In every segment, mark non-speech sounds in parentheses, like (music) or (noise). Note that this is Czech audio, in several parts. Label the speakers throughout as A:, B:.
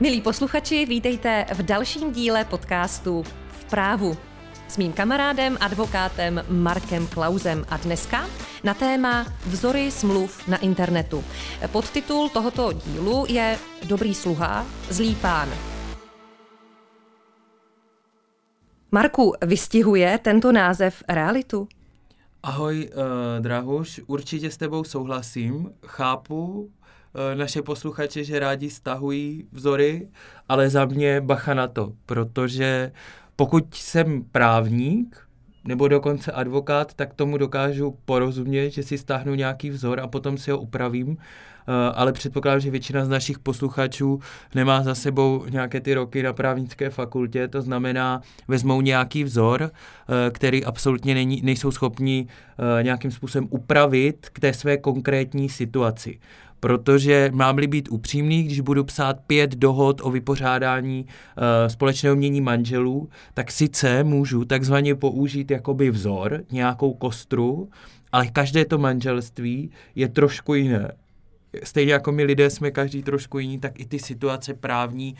A: Milí posluchači, vítejte v dalším díle podcastu V právu s mým kamarádem, advokátem Markem Klausem a dneska na téma Vzory smluv na internetu. Podtitul tohoto dílu je Dobrý sluha, zlý pán. Marku, vystihuje tento název realitu?
B: Ahoj, uh, Drahuš, určitě s tebou souhlasím. Chápu naše posluchače, že rádi stahují vzory, ale za mě bacha na to, protože pokud jsem právník, nebo dokonce advokát, tak tomu dokážu porozumět, že si stáhnu nějaký vzor a potom si ho upravím, eh, ale předpokládám, že většina z našich posluchačů nemá za sebou nějaké ty roky na právnické fakultě, to znamená, vezmou nějaký vzor, eh, který absolutně není, nejsou schopni eh, nějakým způsobem upravit k té své konkrétní situaci protože mám-li být upřímný, když budu psát pět dohod o vypořádání uh, společného mění manželů, tak sice můžu takzvaně použít jakoby vzor, nějakou kostru, ale každé to manželství je trošku jiné. Stejně jako my lidé jsme každý trošku jiný, tak i ty situace právní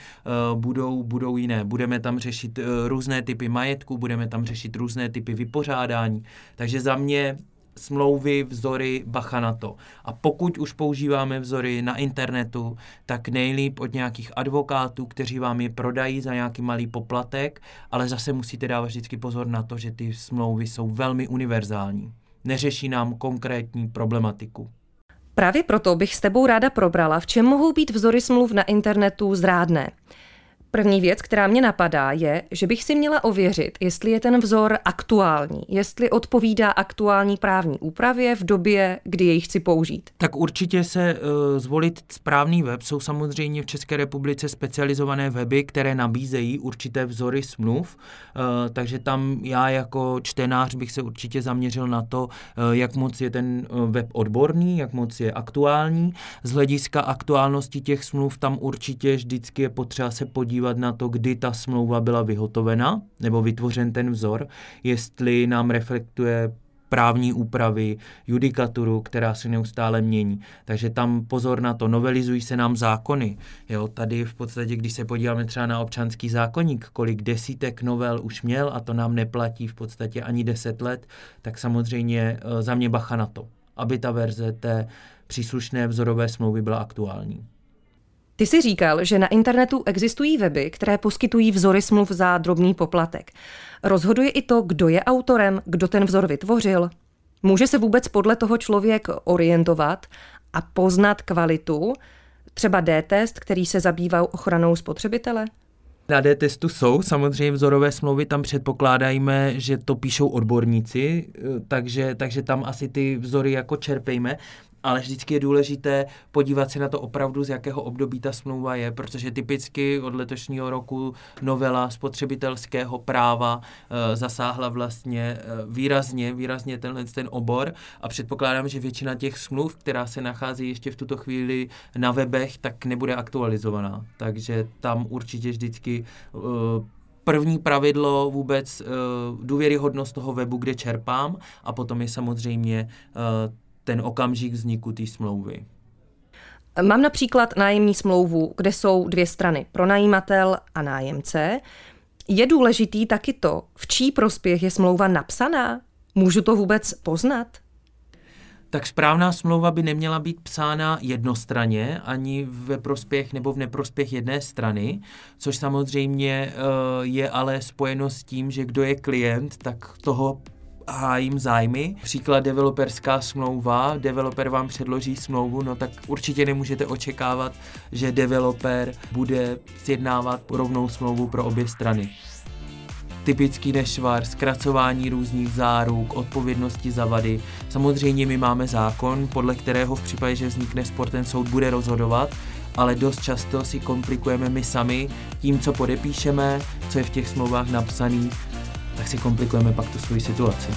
B: uh, budou, budou jiné. Budeme tam řešit uh, různé typy majetku, budeme tam řešit různé typy vypořádání. Takže za mě smlouvy, vzory, bacha na to. A pokud už používáme vzory na internetu, tak nejlíp od nějakých advokátů, kteří vám je prodají za nějaký malý poplatek, ale zase musíte dávat vždycky pozor na to, že ty smlouvy jsou velmi univerzální. Neřeší nám konkrétní problematiku.
A: Právě proto bych s tebou ráda probrala, v čem mohou být vzory smluv na internetu zrádné. První věc, která mě napadá, je, že bych si měla ověřit, jestli je ten vzor aktuální, jestli odpovídá aktuální právní úpravě v době, kdy jej chci použít.
B: Tak určitě se uh, zvolit správný web. Jsou samozřejmě v České republice specializované weby, které nabízejí určité vzory smluv, uh, takže tam já jako čtenář bych se určitě zaměřil na to, uh, jak moc je ten web odborný, jak moc je aktuální. Z hlediska aktuálnosti těch smluv tam určitě vždycky je potřeba se podívat podívat na to, kdy ta smlouva byla vyhotovena nebo vytvořen ten vzor, jestli nám reflektuje právní úpravy, judikaturu, která se neustále mění. Takže tam pozor na to, novelizují se nám zákony. Jo, tady v podstatě, když se podíváme třeba na občanský zákonník, kolik desítek novel už měl a to nám neplatí v podstatě ani deset let, tak samozřejmě eh, za mě bacha na to, aby ta verze té příslušné vzorové smlouvy byla aktuální.
A: Ty jsi říkal, že na internetu existují weby, které poskytují vzory smluv za drobný poplatek. Rozhoduje i to, kdo je autorem, kdo ten vzor vytvořil? Může se vůbec podle toho člověk orientovat a poznat kvalitu, třeba D-test, který se zabývá ochranou spotřebitele?
B: Na D-testu jsou samozřejmě vzorové smlouvy, tam předpokládajme, že to píšou odborníci, takže, takže tam asi ty vzory jako čerpejme ale vždycky je důležité podívat se na to opravdu, z jakého období ta smlouva je, protože typicky od letošního roku novela spotřebitelského práva e, zasáhla vlastně e, výrazně, výrazně tenhle ten obor a předpokládám, že většina těch smluv, která se nachází ještě v tuto chvíli na webech, tak nebude aktualizovaná. Takže tam určitě vždycky e, první pravidlo vůbec důvěryhodnost toho webu, kde čerpám a potom je samozřejmě ten okamžik vzniku té smlouvy.
A: Mám například nájemní smlouvu, kde jsou dvě strany, pronajímatel a nájemce. Je důležitý taky to, v čí prospěch je smlouva napsaná? Můžu to vůbec poznat?
B: tak správná smlouva by neměla být psána jednostranně, ani ve prospěch nebo v neprospěch jedné strany, což samozřejmě eh, je ale spojeno s tím, že kdo je klient, tak toho hájím zájmy. Příklad developerská smlouva, developer vám předloží smlouvu, no tak určitě nemůžete očekávat, že developer bude sjednávat rovnou smlouvu pro obě strany. Typický nešvar, zkracování různých záruk, odpovědnosti za vady. Samozřejmě my máme zákon, podle kterého v případě, že vznikne spor, ten soud bude rozhodovat, ale dost často si komplikujeme my sami tím, co podepíšeme, co je v těch smlouvách napsané, tak si komplikujeme pak tu svoji situaci.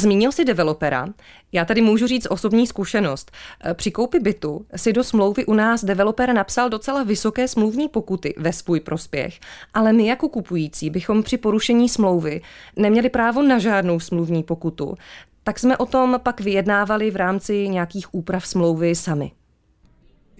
A: Zmínil si developera. Já tady můžu říct osobní zkušenost. Při koupi bytu si do smlouvy u nás developer napsal docela vysoké smluvní pokuty ve svůj prospěch, ale my jako kupující bychom při porušení smlouvy neměli právo na žádnou smluvní pokutu. tak jsme o tom pak vyjednávali v rámci nějakých úprav smlouvy sami.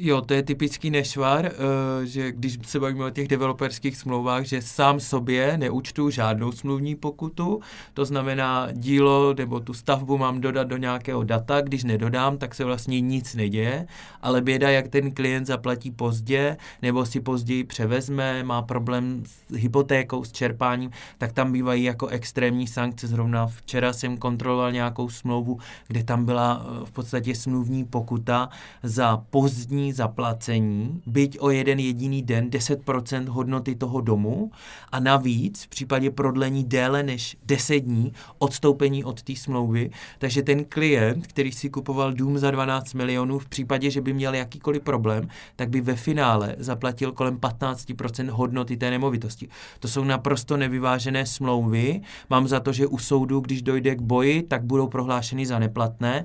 B: Jo, to je typický nešvar, eh, že když se bavíme o těch developerských smlouvách, že sám sobě neúčtu žádnou smluvní pokutu, to znamená dílo nebo tu stavbu mám dodat do nějakého data, když nedodám, tak se vlastně nic neděje, ale běda, jak ten klient zaplatí pozdě nebo si později převezme, má problém s hypotékou, s čerpáním, tak tam bývají jako extrémní sankce. Zrovna včera jsem kontroloval nějakou smlouvu, kde tam byla eh, v podstatě smluvní pokuta za pozdní zaplacení, byť o jeden jediný den 10% hodnoty toho domu a navíc v případě prodlení déle než 10 dní odstoupení od té smlouvy, takže ten klient, který si kupoval dům za 12 milionů, v případě, že by měl jakýkoliv problém, tak by ve finále zaplatil kolem 15% hodnoty té nemovitosti. To jsou naprosto nevyvážené smlouvy. Mám za to, že u soudu, když dojde k boji, tak budou prohlášeny za neplatné,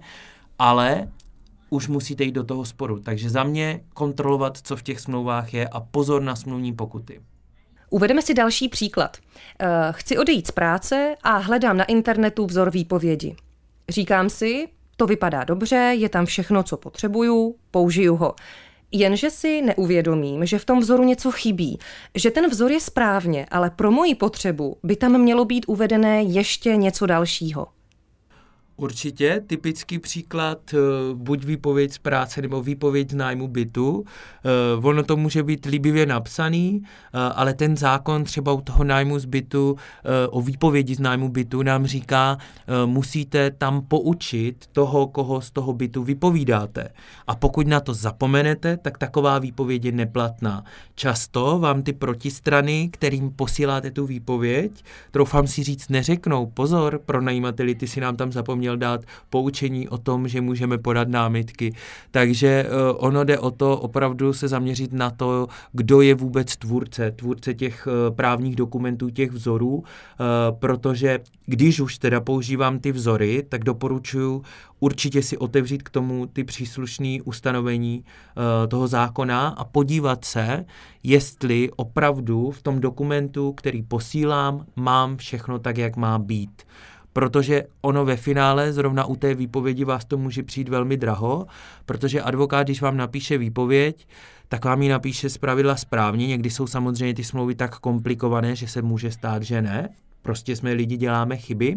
B: ale už musíte jít do toho sporu. Takže za mě kontrolovat, co v těch smlouvách je a pozor na smluvní pokuty.
A: Uvedeme si další příklad. Eh, chci odejít z práce a hledám na internetu vzor výpovědi. Říkám si, to vypadá dobře, je tam všechno, co potřebuju, použiju ho. Jenže si neuvědomím, že v tom vzoru něco chybí, že ten vzor je správně, ale pro moji potřebu by tam mělo být uvedené ještě něco dalšího.
B: Určitě, typický příklad, eh, buď výpověď z práce nebo výpověď z nájmu bytu. Eh, ono to může být líbivě napsaný, eh, ale ten zákon třeba u toho nájmu z bytu, o výpovědi z nájmu bytu nám říká, musíte tam poučit toho, koho z toho bytu vypovídáte. A pokud na to zapomenete, tak taková výpověď je neplatná. Často vám ty protistrany, kterým posíláte tu výpověď, troufám si říct, neřeknou, pozor, pro najímateli, ty si nám tam zapomněl měl dát poučení o tom, že můžeme podat námitky. Takže uh, ono jde o to opravdu se zaměřit na to, kdo je vůbec tvůrce, tvůrce těch uh, právních dokumentů, těch vzorů, uh, protože když už teda používám ty vzory, tak doporučuji určitě si otevřít k tomu ty příslušné ustanovení toho zákona a podívat se, jestli opravdu v tom dokumentu, který posílám, mám všechno tak, jak má být protože ono ve finále, zrovna u té výpovědi vás to může přijít velmi draho, protože advokát, když vám napíše výpověď, tak vám ji napíše z pravidla správně. Někdy jsou samozřejmě ty smlouvy tak komplikované, že se může stát, že ne. Prostě jsme lidi, děláme chyby,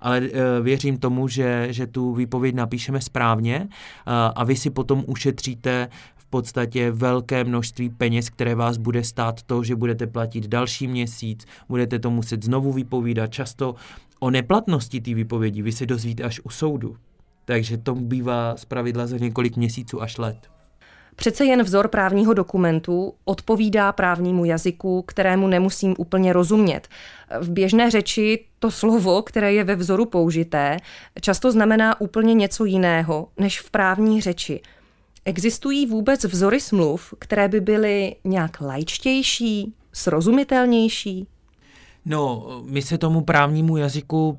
B: ale e, věřím tomu, že, že tu výpověď napíšeme správně a, a vy si potom ušetříte podstatě velké množství peněz, které vás bude stát to, že budete platit další měsíc, budete to muset znovu vypovídat. Často O neplatnosti té výpovědi vy se dozvíte až u soudu. Takže to bývá pravidla za několik měsíců až let.
A: Přece jen vzor právního dokumentu odpovídá právnímu jazyku, kterému nemusím úplně rozumět. V běžné řeči to slovo, které je ve vzoru použité, často znamená úplně něco jiného než v právní řeči. Existují vůbec vzory smluv, které by byly nějak lajčtější, srozumitelnější?
B: No, my se tomu právnímu jazyku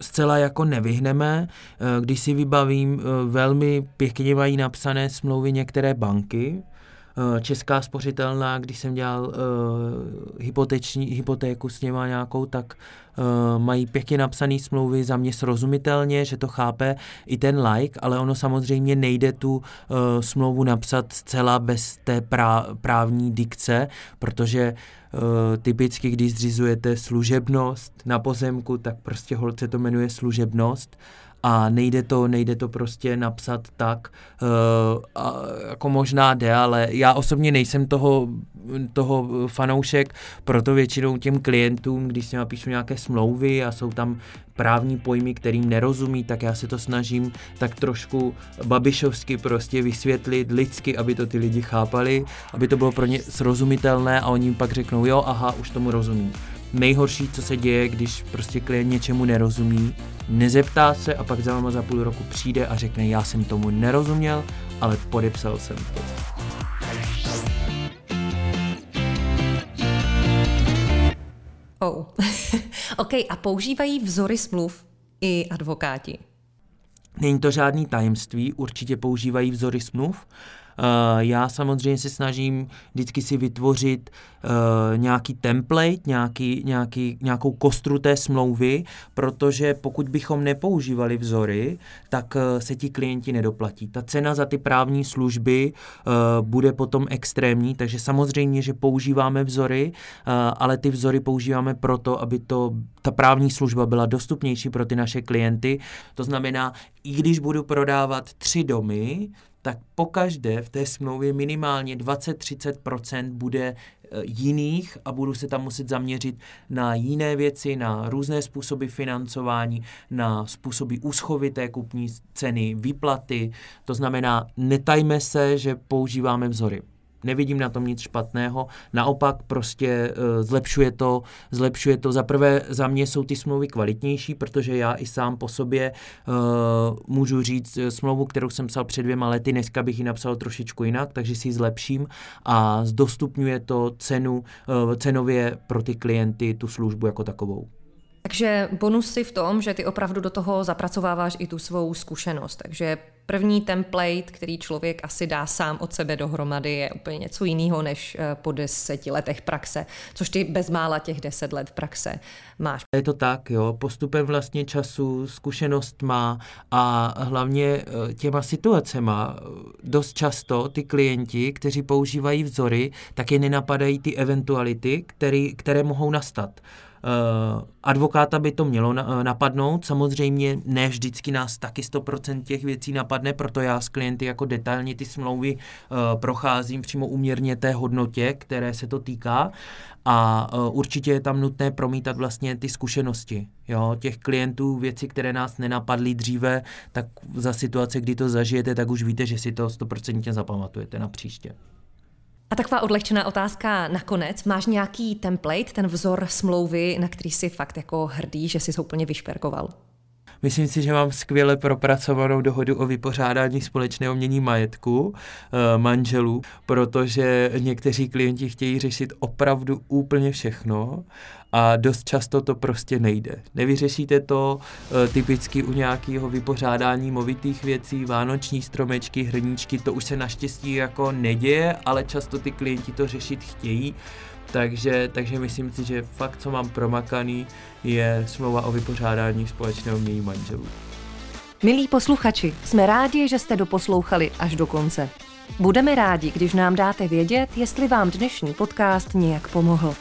B: zcela jako nevyhneme. Eh, když si vybavím, eh, velmi pěkně mají napsané smlouvy některé banky, Česká spořitelná, když jsem dělal uh, hypoteční, hypotéku s něma nějakou, tak uh, mají pěkně napsané smlouvy za mě srozumitelně, že to chápe i ten like, ale ono samozřejmě nejde tu uh, smlouvu napsat zcela bez té prá, právní dikce, protože uh, typicky, když zřizujete služebnost na pozemku, tak prostě holce to jmenuje služebnost a nejde to, nejde to prostě napsat tak, uh, a, jako možná jde, ale já osobně nejsem toho, toho fanoušek, proto většinou těm klientům, když si napíšu nějaké smlouvy a jsou tam právní pojmy, kterým nerozumí, tak já se to snažím tak trošku babišovsky prostě vysvětlit lidsky, aby to ty lidi chápali, aby to bylo pro ně srozumitelné a oni pak řeknou, jo, aha, už tomu rozumím nejhorší, co se děje, když prostě klient něčemu nerozumí, nezeptá se a pak za váma za půl roku přijde a řekne, já jsem tomu nerozuměl, ale podepsal jsem to.
A: Oh. (laughs) OK, a používají vzory smluv i advokáti?
B: Není to žádný tajemství, určitě používají vzory smluv Já samozřejmě se snažím vždycky si vytvořit uh, nějaký template, nějaký, nějaký, nějakou kostru té smlouvy, protože pokud bychom nepoužívali vzory, tak uh, se ti klienti nedoplatí. Ta cena za ty právní služby bude potom extrémní, takže samozřejmě, že používáme vzory, ale ty vzory používáme proto, aby to, ta právní služba byla dostupnější pro ty naše klienty. To znamená, i když budu prodávat tři domy, tak pokaždé v té smlouvě minimálně 20-30% bude e, jiných a budu se tam muset zaměřit na jiné věci, na různé způsoby financování, na způsoby úschovy té kupní ceny, výplaty. To znamená, netajme se, že používáme vzory. Nevidím na tom nic špatného, naopak prostě uh, zlepšuje to, zlepšuje to. Za prvé za mě jsou ty smlouvy kvalitnější, protože já i sám po sobě uh, můžu říct uh, smlouvu, kterou jsem psal před dvěma lety, dneska bych ji napsal trošičku jinak, takže si ji zlepším a zdostupňuje to cenu, cenově pro ty klienty tu službu jako takovou.
A: Takže bonusy v tom, že ty opravdu do toho zapracováváš i tu svou zkušenost. Takže první template, který člověk asi dá sám od sebe dohromady, je úplně něco jiného než eh, po deseti letech praxe, což ty bezmála těch deset let praxe máš.
B: Je to tak, jo, postupem vlastně času, zkušenost má a hlavně eh, těma situacema dost často ty klienti, kteří používají vzory, tak je nenapadají ty eventuality, který, které mohou nastat. Uh, advokáta by to mělo eh, napadnout, samozřejmě ne vždycky nás taky 100% těch věcí napadne, proto já s klienty jako detailně ty smlouvy uh, procházím přímo uměrně té hodnotě, které se to týká. A určitě je tam nutné promítat vlastně ty zkušenosti jo, těch klientů, věci, které nás nenapadly dříve, tak za situace, kdy to zažijete, tak už víte, že si to 100% zapamatujete na příště.
A: A taková odlehčená otázka nakonec. Máš nějaký template, ten vzor smlouvy, na který si fakt jako hrdý, že jsi ho úplně vyšperkoval?
B: Myslím si, že mám skvěle propracovanou dohodu o vypořádání společného mění majetku e, manželů, protože někteří klienti chtějí řešit opravdu úplně všechno a dost často to prostě nejde. Nevyřešíte to e, typicky u nějakého vypořádání movitých věcí, vánoční stromečky, hrníčky, to už se naštěstí jako neděje, ale často ty klienti to řešit chtějí. Takže, takže myslím si, že fakt, co mám promakaný, je smlouva o vypořádání společného mění manželů.
A: Milí posluchači, jsme rádi, že jste doposlouchali až do konce. Budeme rádi, když nám dáte vědět, jestli vám dnešní podcast nějak pomohl.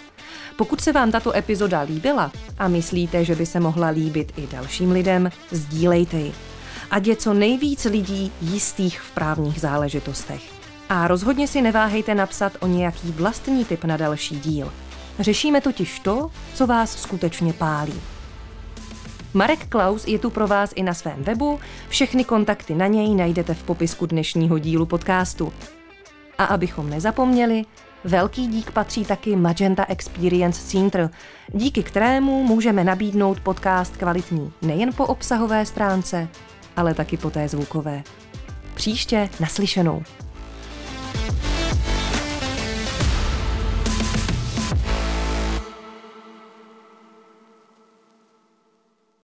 A: Pokud se vám tato epizoda líbila a myslíte, že by se mohla líbit i dalším lidem, sdílejte ji. Ať je co nejvíc lidí jistých v právních záležitostech. A rozhodně si neváhejte napsat o nějaký vlastní tip na další díl. Řešíme totiž to, co vás skutečně pálí. Marek Klaus je tu pro vás i na svém webu, všechny kontakty na něj najdete v popisku dnešního dílu podcastu. A abychom nezapomněli, velký dík patří taky Magenta Experience Center, díky kterému můžeme nabídnout podcast kvalitní nejen po obsahové stránce, ale taky po té zvukové. Příště naslyšenou.